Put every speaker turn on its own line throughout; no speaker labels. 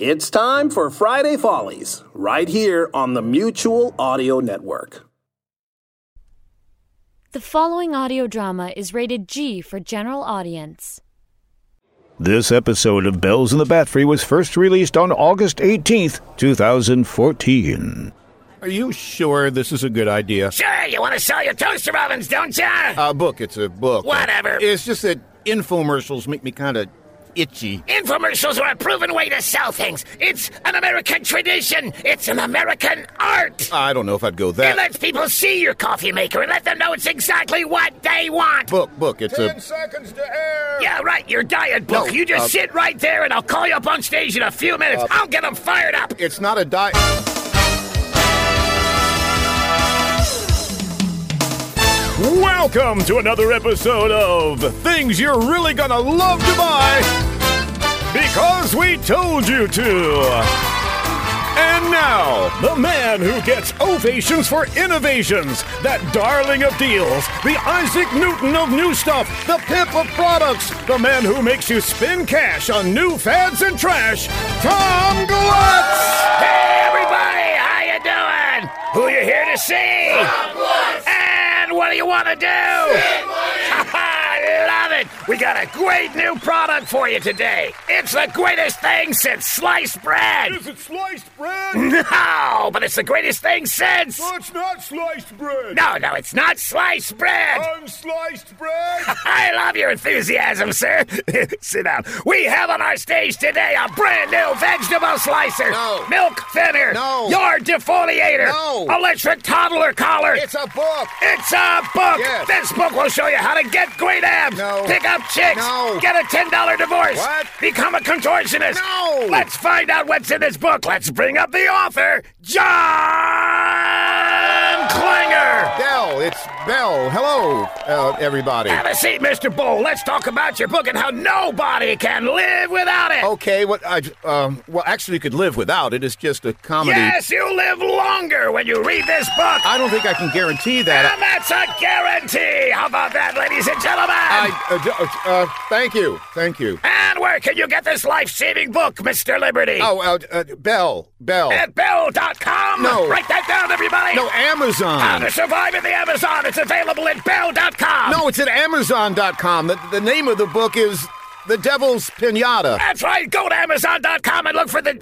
It's time for Friday Follies, right here on the Mutual Audio Network.
The following audio drama is rated G for general audience.
This episode of Bells in the Batfry was first released on August 18th, 2014.
Are you sure this is a good idea?
Sure, you want to sell your toaster ovens, don't you?
A book, it's a book.
Whatever.
It's just that infomercials make me kind of itchy.
Infomercials are a proven way to sell things. It's an American tradition. It's an American art.
I don't know if I'd go that.
It lets people see your coffee maker and let them know it's exactly what they want.
Book, book, it's
Ten
a.
seconds to air.
Yeah, right, your diet book.
No,
you just
uh,
sit right there and I'll call you up on stage in a few minutes. I'll get them fired up.
It's not a diet.
Welcome to another episode of Things You're Really Gonna Love to Buy Because We Told You to. And now, the man who gets ovations for innovations, that darling of deals, the Isaac Newton of new stuff, the pimp of products, the man who makes you spend cash on new fads and trash, Tom Glutz!
Hey, everybody, how you doing? Who you here to see? Tom Glutz! And what do you want to do? I love it. We got a great new product for you today. It's the greatest thing since sliced bread.
Is it sliced bread?
No, but it's the greatest thing since.
no, it's not sliced bread.
No, no, it's not sliced bread.
Unsliced bread.
I love your enthusiasm, sir. Sit down. We have on our stage today a brand new vegetable slicer,
No.
milk thinner,
No.
yard defoliator,
No.
electric toddler collar.
It's a book.
It's a book.
Yes.
This book will show you how to get great abs,
No.
Pick up chicks,
No.
get a $10 divorce,
What?
become a contortionist.
No.
Let's find out what's in this book. Let's bring up the author, John
it's Bell. Hello, uh, everybody.
Have a seat, Mr. Bull. Let's talk about your book and how nobody can live without it.
Okay, what I um well actually you could live without it. It's just a comedy.
Yes, you live longer when you read this book.
I don't think I can guarantee that.
and that's a guarantee. How about that, ladies and gentlemen?
I uh, d- uh, thank you, thank you.
and where can you get this life-saving book, Mr. Liberty?
Oh, uh, uh, Bell, Bell.
At Bell.com.
No.
Write that down, everybody.
No, Amazon.
How to survive in the Amazon. It's available at Bell.com.
No, it's at Amazon.com. The, the name of the book is The Devil's Pinata.
That's right. Go to Amazon.com and look for the.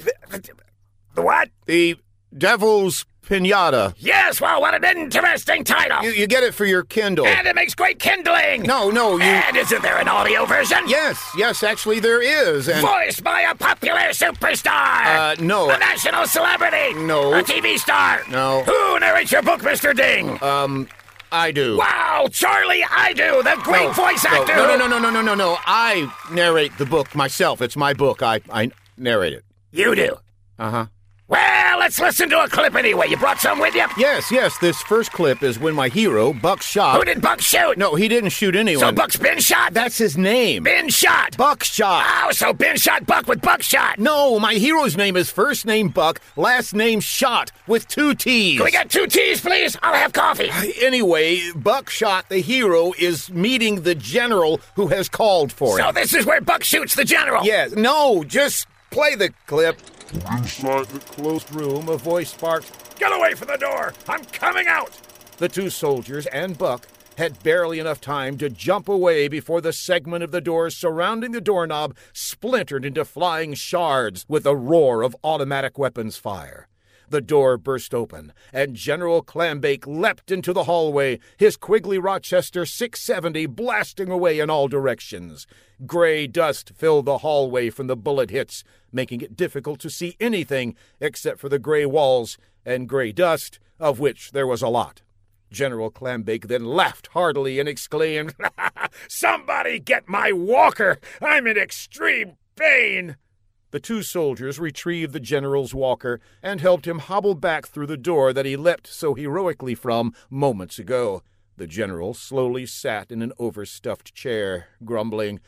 The what?
The Devil's Pinata.
Yes, well, what an interesting title.
You, you get it for your Kindle.
and it makes great kindling.
No, no, you.
And isn't there an audio version?
Yes, yes, actually there is. And
Voiced by a popular superstar.
Uh, no.
A national celebrity.
No.
A TV star.
No.
Who narrates your book, Mr. Ding?
um, I do.
wow, Charlie I do, the great
No,
voice actor.
No, no, no, no, no, no, no, no. I narrate the book myself. It's my book. I, I narrate it.
You do.
Uh huh.
Well, let's listen to a clip anyway. You brought some with you?
Yes, yes. This first clip is when my hero, Buck, shot.
Who did Buck shoot?
No, he didn't shoot
So
anyone.
Buck's been shot?
That's his name.
been shot.
Buck shot.
Oh, so Ben shot Buck with buckshot.
No, my hero's name is first name Buck, last name Shot with two T's.
Can we get two T's, please? I'll have coffee.
Uh, anyway, Buckshot, the hero, is meeting the general who has called for him.
So this is where Buck shoots the general.
Yes, no, just play the clip.
Inside the closed room.
A voice barked,
Get away from the door. I'm coming out.
The two soldiers and Buck had barely enough time to jump away before the segment of the door surrounding the doorknob splintered into flying shards with a roar of automatic weapons fire. The door burst open, and General Clambake leapt into the hallway, his Quigley Rochester 670 blasting away in all directions. Gray dust filled the hallway from the bullet hits, making it difficult to see anything except for the gray walls and gray dust, of which there was a lot. General Clambake then laughed heartily and exclaimed,
Somebody get my walker. I'm in extreme pain.
The two soldiers retrieved the general's walker and helped him hobble back through the door that he leapt so heroically from moments ago. The general slowly sat in an overstuffed chair, grumbling,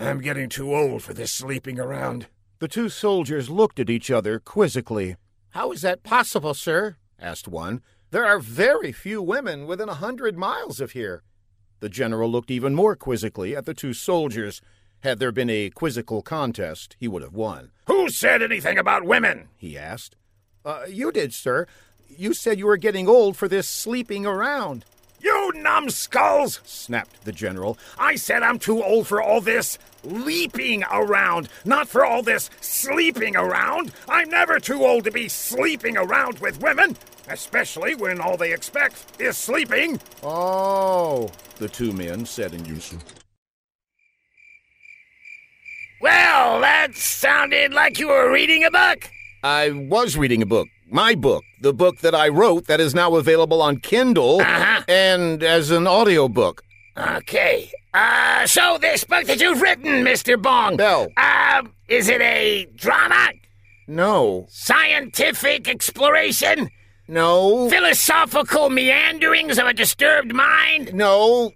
I'm getting too old for this sleeping around.
The two soldiers looked at each other quizzically. How is that possible, sir? asked one. There are very few women within a hundred miles of here. The general looked even more quizzically at the two soldiers. Had there been a quizzical contest, he would have won.
Who said anything about women?
he asked. Uh, you did, sir. You said you were getting old for this sleeping around.
You numbskulls!
snapped the general.
I said I'm too old for all this leaping around, not for all this sleeping around. I'm never too old to be sleeping around with women, especially when all they expect is sleeping.
Oh, the two men said in unison.
Well, that sounded like you were reading a book.
I was reading a book. My book. The book that I wrote that is now available on Kindle
Uh-huh.
and as an audiobook.
Okay. Uh, so this book that you've written, Mr. Bong.
Bell.
Um, is it a drama?
No.
Scientific exploration?
No.
Philosophical meanderings of a disturbed mind?
No.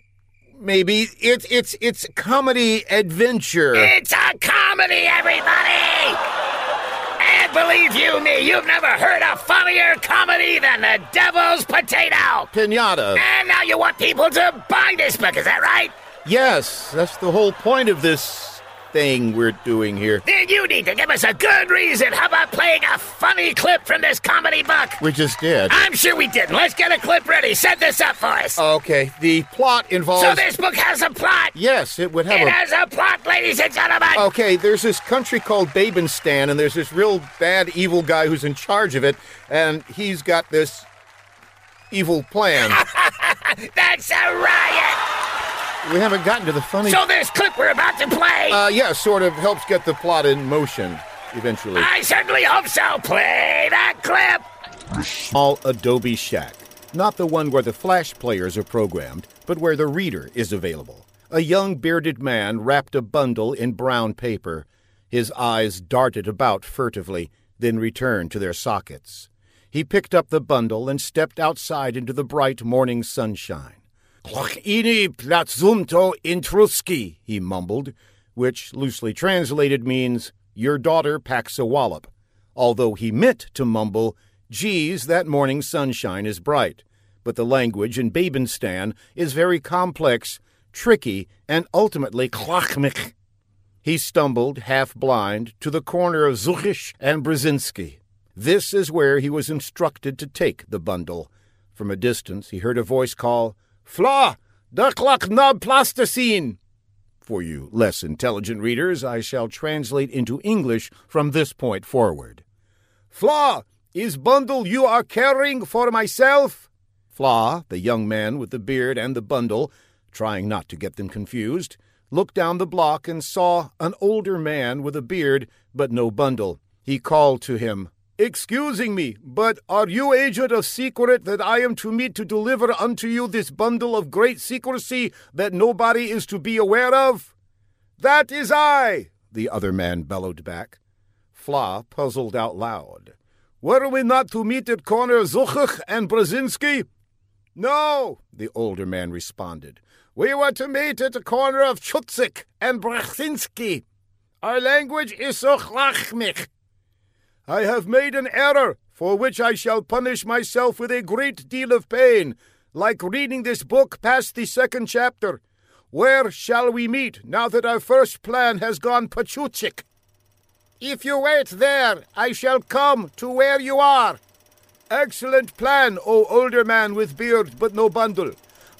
Maybe it's it's it's comedy adventure.
It's a comedy, everybody! And believe you me, you've never heard a funnier comedy than The Devil's Potato!
Pinata.
And now you want people to buy this book, is that right?
Yes, that's the whole point of this thing we're doing here.
Then you need to give us a good reason. How about playing a funny clip from this comedy book?
We just did.
I'm sure we didn't. Let's get a clip ready. Set this up for us.
Okay, the plot involves.
so this book has a plot.
yes, it would have
It
a.
has a plot, ladies and gentlemen.
Okay, there's this country called Babenstan, and there's this real bad, evil guy who's in charge of it, and he's got this evil plan.
That's a riot.
We haven't gotten to the funny.
So this clip we're about to play,
uh, yeah, sort of helps get the plot in motion eventually.
I certainly hope so. Play that clip.
Small Adobe Shack. Not the one where the flash players are programmed, but where the reader is available. A young bearded man wrapped a bundle in brown paper. His eyes darted about furtively, then returned to their sockets. He picked up the bundle and stepped outside into the bright morning sunshine. Ini platzumto intruski, he mumbled, which, loosely translated, means, Your daughter packs a wallop. Although he meant to mumble, Geez, that morning sunshine is bright. But the language in Babenstan is very complex, tricky, and ultimately klachmich. He stumbled, half blind, to the corner of Zuchish and Brzezinski. This is where he was instructed to take the bundle. From a distance, he heard a voice call, Fla, daklak nab plasticine. For you less intelligent readers, I shall translate into English from this point forward. Fla, is bundle you are carrying for myself? Fla, the young man with the beard and the bundle, trying not to get them confused, looked down the block and saw an older man with a beard but no bundle. He called to him, Excusing me, but are you agent of secret that I am to meet to deliver unto you this bundle of great secrecy that nobody is to be aware of? That is I, the other man bellowed back. Fla puzzled out loud. Were we not to meet at corner Zuchach and Brzezinski? No, the older man responded. We were to meet at the corner of Chutzik and Brzezinski. Our language is Sochlachmich. I have made an error, for which I shall punish myself with a great deal of pain, like reading this book past the second chapter. Where shall we meet now that our first plan has gone pachuchik? If you wait there, I shall come to where you are. Excellent plan, O older man with beard but no bundle.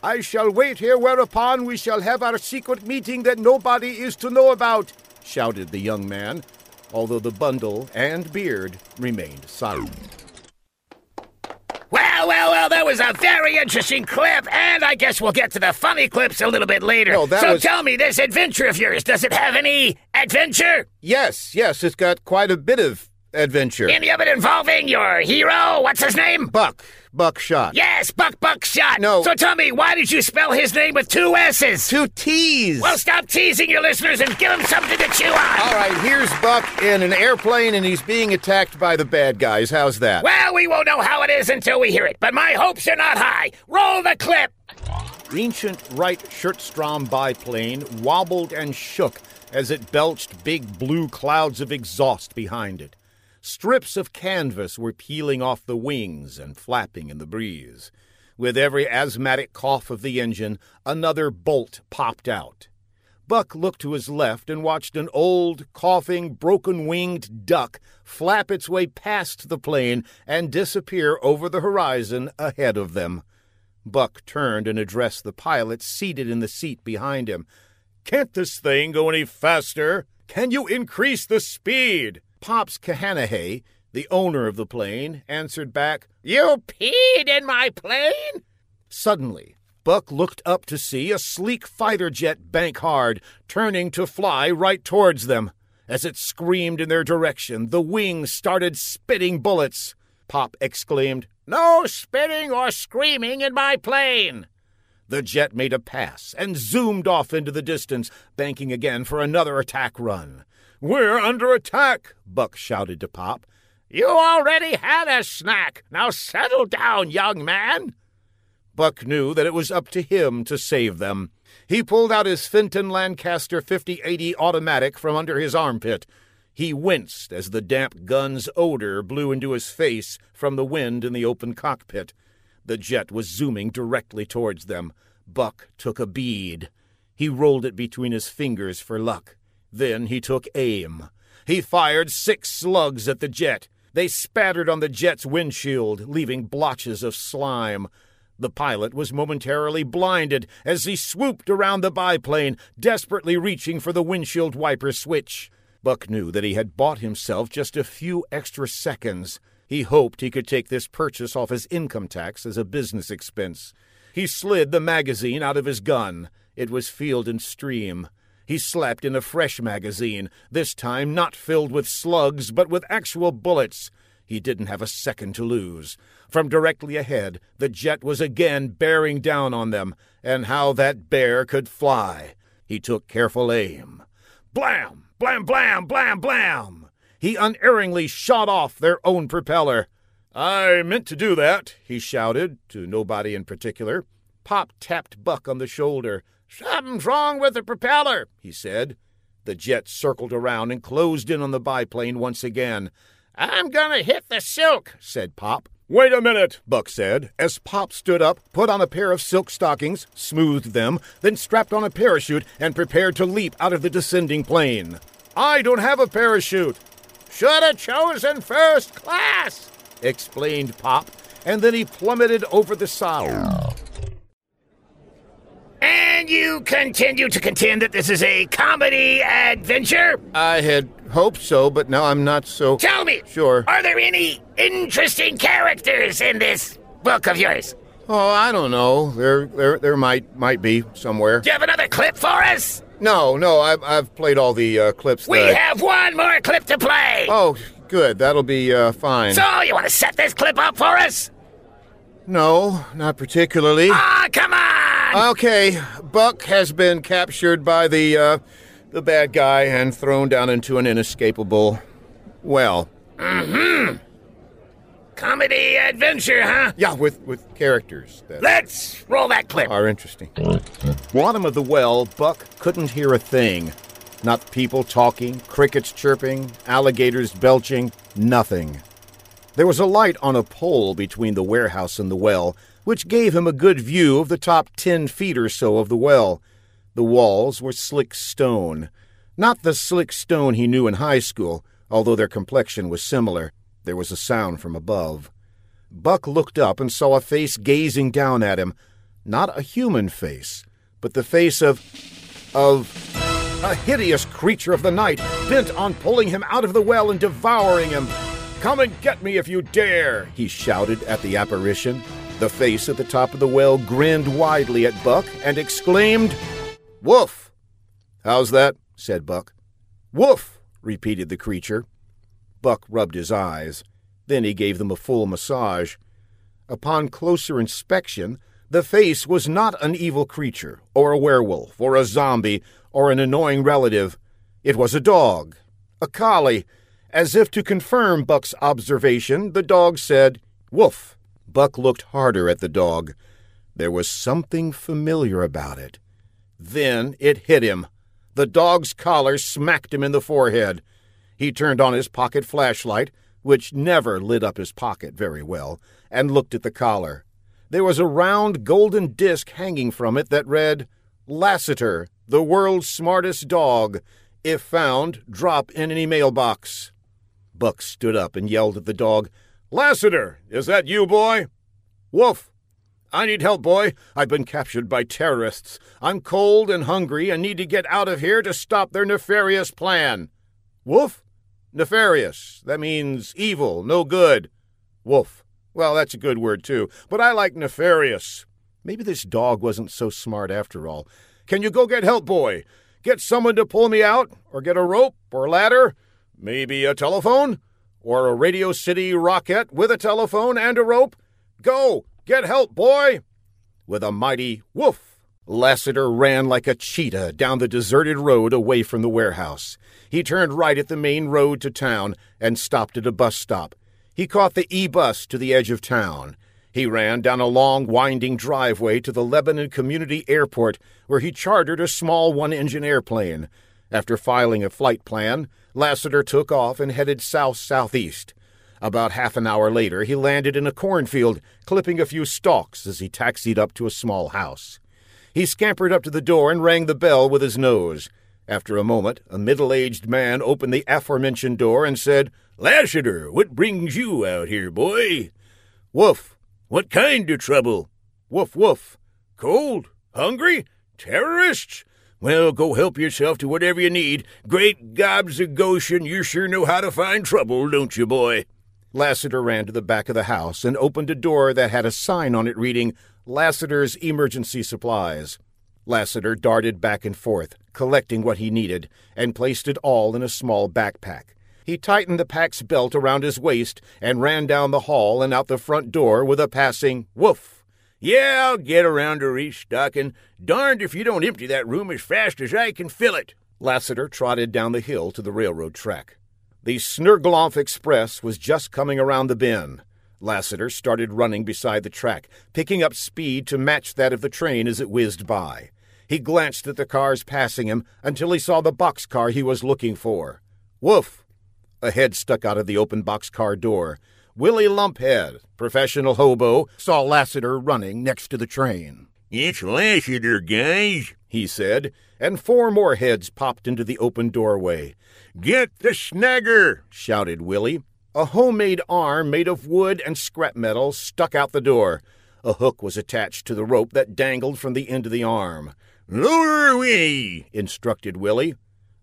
I shall wait here, whereupon we shall have our secret meeting that nobody is to know about, shouted the young man, although the bundle and beard remained silent.
Well, well, well, that was a very interesting clip, and I guess we'll get to the funny clips a little bit later.
No,
so
was-
tell me, this adventure of yours, does it have any adventure?
Yes, yes, it's got quite a bit of adventure.
Any of it involving your hero? What's his name?
Buck. Buckshot.
Yes, Buck Buckshot.
No.
So tell me, why did you spell his name with two S's?
Two T's.
Well, stop teasing your listeners and give them something to chew on.
All right, here's Buck in an airplane and he's being attacked by the bad guys. How's that?
Well, we won't know how it is until we hear it, but my hopes are not high. Roll the clip.
Ancient Wright Schertstrom biplane wobbled and shook as it belched big blue clouds of exhaust behind it. Strips of canvas were peeling off the wings and flapping in the breeze. With every asthmatic cough of the engine, another bolt popped out. Buck looked to his left and watched an old, coughing, broken winged duck flap its way past the plane and disappear over the horizon ahead of them. Buck turned and addressed the pilot seated in the seat behind him. Can't this thing go any faster? Can you increase the speed? Pops Kahanahay, the owner of the plane, answered back,
You peed in my plane?
Suddenly, Buck looked up to see a sleek fighter jet bank hard, turning to fly right towards them. As it screamed in their direction, the wings started spitting bullets. Pop exclaimed,
No spitting or screaming in my plane.
The jet made a pass and zoomed off into the distance, banking again for another attack run. We're under attack, Buck shouted to Pop.
You already had a snack. Now settle down, young man.
Buck knew that it was up to him to save them. He pulled out his Fenton Lancaster 5080 automatic from under his armpit. He winced as the damp gun's odor blew into his face from the wind in the open cockpit. The jet was zooming directly towards them. Buck took a bead. He rolled it between his fingers for luck. Then he took aim. He fired six slugs at the jet. They spattered on the jet's windshield, leaving blotches of slime. The pilot was momentarily blinded as he swooped around the biplane, desperately reaching for the windshield wiper switch. Buck knew that he had bought himself just a few extra seconds. He hoped he could take this purchase off his income tax as a business expense. He slid the magazine out of his gun. It was Field and Stream. He slapped in a fresh magazine, this time not filled with slugs, but with actual bullets. He didn't have a second to lose. From directly ahead, the jet was again bearing down on them, and how that bear could fly. He took careful aim. Blam! Blam, blam, blam, blam! He unerringly shot off their own propeller. I meant to do that, he shouted, to nobody in particular. Pop tapped Buck on the shoulder. Something's wrong with the propeller, he said. The jet circled around and closed in on the biplane once again.
I'm gonna hit the silk,
said Pop. Wait a minute, Buck said, as Pop stood up, put on a pair of silk stockings, smoothed them, then strapped on a parachute and prepared to leap out of the descending plane. I don't have a parachute.
Should have chosen first class,
explained Pop, and then he plummeted over the side.
And you continue to contend that this is a comedy adventure?
I had hoped so, but now I'm not so.
Tell me!
Sure.
Are there any interesting characters in this book of yours?
Oh, I don't know. There, there, there might might be somewhere.
Do you have another clip for us?
No, no. I've I've played all the uh, clips.
We
that
have one more clip to play.
Oh, good. That'll be uh, fine.
So you want to set this clip up for us?
No, not particularly.
Ah, come on!
Okay, Buck has been captured by the uh, the bad guy and thrown down into an inescapable well.
Mm-hmm. Comedy adventure, huh?
Yeah, with with characters that
Let's roll that clip.
are interesting. Bottom of the well, Buck couldn't hear a thing. Not people talking, crickets chirping, alligators belching, nothing. There was a light on a pole between the warehouse and the well, which gave him a good view of the top ten feet or so of the well. The walls were slick stone. Not the slick stone he knew in high school, although their complexion was similar. There was a sound from above. Buck looked up and saw a face gazing down at him. Not a human face, but the face of. of. a hideous creature of the night, bent on pulling him out of the well and devouring him. Come and get me if you dare, he shouted at the apparition. The face at the top of the well grinned widely at Buck and exclaimed, Woof! How's that? said Buck. Woof! repeated the creature. Buck rubbed his eyes. Then he gave them a full massage. Upon closer inspection, the face was not an evil creature, or a werewolf, or a zombie, or an annoying relative. It was a dog, a collie. As if to confirm Buck's observation, the dog said, Woof. Buck looked harder at the dog. There was something familiar about it. Then it hit him. The dog's collar smacked him in the forehead. He turned on his pocket flashlight, which never lit up his pocket very well, and looked at the collar. There was a round golden disk hanging from it that read, Lassiter, the world's smartest dog. If found, drop in any mailbox. Buck stood up and yelled at the dog, Lassiter, is that you, boy? Wolf, I need help, boy. I've been captured by terrorists. I'm cold and hungry and need to get out of here to stop their nefarious plan. Wolf? Nefarious. That means evil, no good. Wolf. Well, that's a good word, too, but I like nefarious. Maybe this dog wasn't so smart after all. Can you go get help, boy? Get someone to pull me out, or get a rope or ladder? Maybe a telephone? Or a Radio City rocket with a telephone and a rope? Go! Get help, boy! With a mighty woof, Lassiter ran like a cheetah down the deserted road away from the warehouse. He turned right at the main road to town and stopped at a bus stop. He caught the E bus to the edge of town. He ran down a long, winding driveway to the Lebanon Community Airport, where he chartered a small one engine airplane. After filing a flight plan, Lassiter took off and headed south southeast. About half an hour later, he landed in a cornfield, clipping a few stalks as he taxied up to a small house. He scampered up to the door and rang the bell with his nose. After a moment, a middle aged man opened the aforementioned door and said, Lassiter, what brings you out here, boy? Woof. What kind of trouble? Woof, woof. Cold? Hungry? Terrorists? Well, go help yourself to whatever you need. Great gobs of Goshen, you sure know how to find trouble, don't you, boy? Lassiter ran to the back of the house and opened a door that had a sign on it reading, Lassiter's Emergency Supplies. Lassiter darted back and forth, collecting what he needed, and placed it all in a small backpack. He tightened the pack's belt around his waist and ran down the hall and out the front door with a passing woof. Yeah, I'll get around to restocking. Darned if you don't empty that room as fast as I can fill it. Lassiter trotted down the hill to the railroad track. The Snurgloff Express was just coming around the bend. Lassiter started running beside the track, picking up speed to match that of the train as it whizzed by. He glanced at the cars passing him until he saw the boxcar he was looking for. Woof! A head stuck out of the open boxcar door. Willie Lumphead, professional hobo, saw Lassiter running next to the train.
It's Lassiter, guys,
he said, and four more heads popped into the open doorway.
Get the snagger,
shouted Willie. A homemade arm made of wood and scrap metal stuck out the door. A hook was attached to the rope that dangled from the end of the arm.
Lower away,
instructed Willie.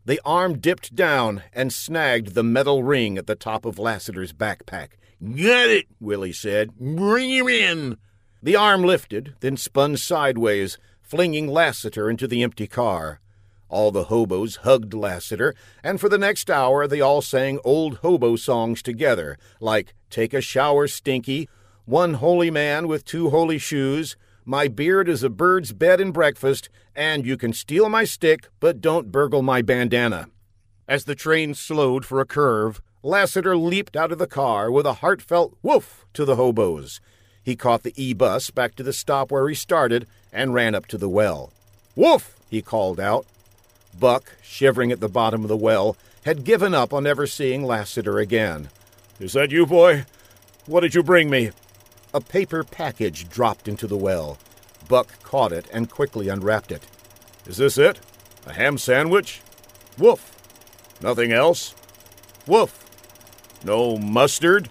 The arm dipped down and snagged the metal ring at the top of Lassiter's backpack.
Got it, Willie said. Bring him in.
The arm lifted, then spun sideways, flinging Lassiter into the empty car. All the hobos hugged Lassiter, and for the next hour they all sang old hobo songs together, like Take a Shower, Stinky, One Holy Man with Two Holy Shoes, My Beard is a Bird's Bed and Breakfast, and You Can Steal My Stick, but Don't Burgle My Bandana. As the train slowed for a curve, Lassiter leaped out of the car with a heartfelt woof to the hobos. He caught the E bus back to the stop where he started and ran up to the well. Woof! he called out. Buck, shivering at the bottom of the well, had given up on ever seeing Lassiter again. Is that you, boy? What did you bring me? A paper package dropped into the well. Buck caught it and quickly unwrapped it. Is this it? A ham sandwich? Woof! Nothing else? Woof! No mustard?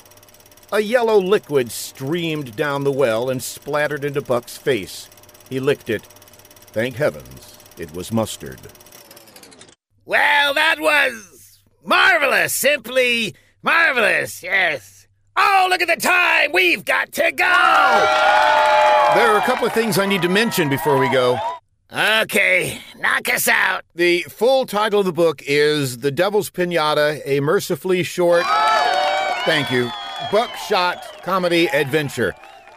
A yellow liquid streamed down the well and splattered into Buck's face. He licked it. Thank heavens, it was mustard.
Well, that was marvelous. Simply marvelous, yes. Oh, look at the time. We've got to go.
There are a couple of things I need to mention before we go.
Okay, knock us out.
The full title of the book is The Devil's Pinata, a mercifully short.
Thank you. Buckshot Comedy Adventure.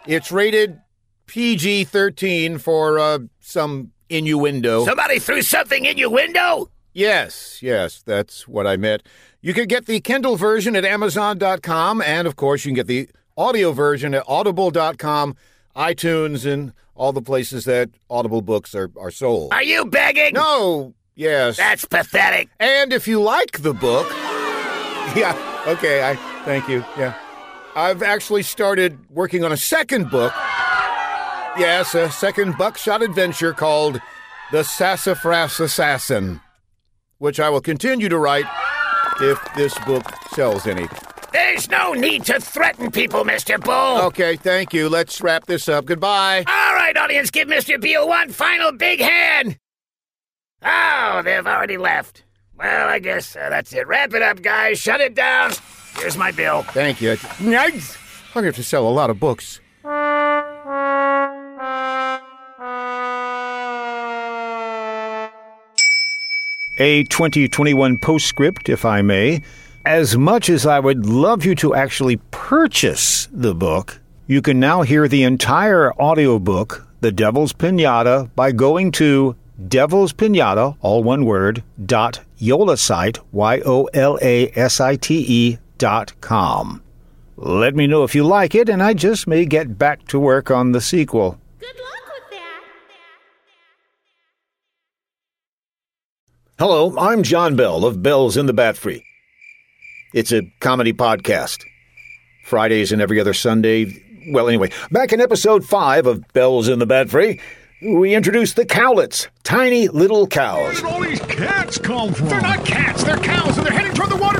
It's rated PG 13 for uh, some innuendo.
Somebody threw something in your window?
Yes, yes, that's what I meant. You can get the Kindle version at Amazon.com, and of course, you can get the audio version at Audible.com, iTunes, and all the places that Audible books are, are sold.
Are you begging?
No, yes.
That's pathetic.
And if you like the book, yeah, okay, I thank you. Yeah. I've actually started working on a second book. Yes, a second buckshot adventure called The Sassafras Assassin, which I will continue to write if this book sells any.
There's no need to threaten people, Mr. Bull.
Okay, thank you. Let's wrap this up. Goodbye.
All right, audience, give Mr. Beale one final big hand. Oh, they've already left. Well, I guess uh, that's it. Wrap it up, guys. Shut it down. Here's my bill.
Thank you. Nice. I have to sell a lot of books.
A 2021 postscript, if I may. As much as I would love you to actually purchase the book, you can now hear the entire audiobook, The Devil's Pinata, by going to Devil's Pinata, all one word, dot yolasite, Y-O-L-A-S-I-T-E dot com. Let me know if you like it, and I just may get back to work on the sequel.
Good luck with that.
Hello, I'm John Bell of Bells in the Batfry. It's a comedy podcast. Fridays and every other Sunday. Well, anyway, back in episode 5 of Bells in the Batfry, we introduced the cowlets, tiny little cows.
Where did all these cats come from?
They're not cats, they're cows, and they're heading toward the water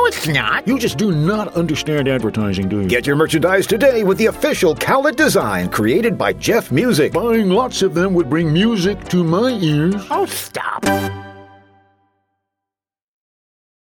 No, it's not.
You just do not understand advertising, do you? Get your merchandise today with the official cowlet design created by Jeff Music. Buying lots of them would bring music to my ears.
Oh, stop.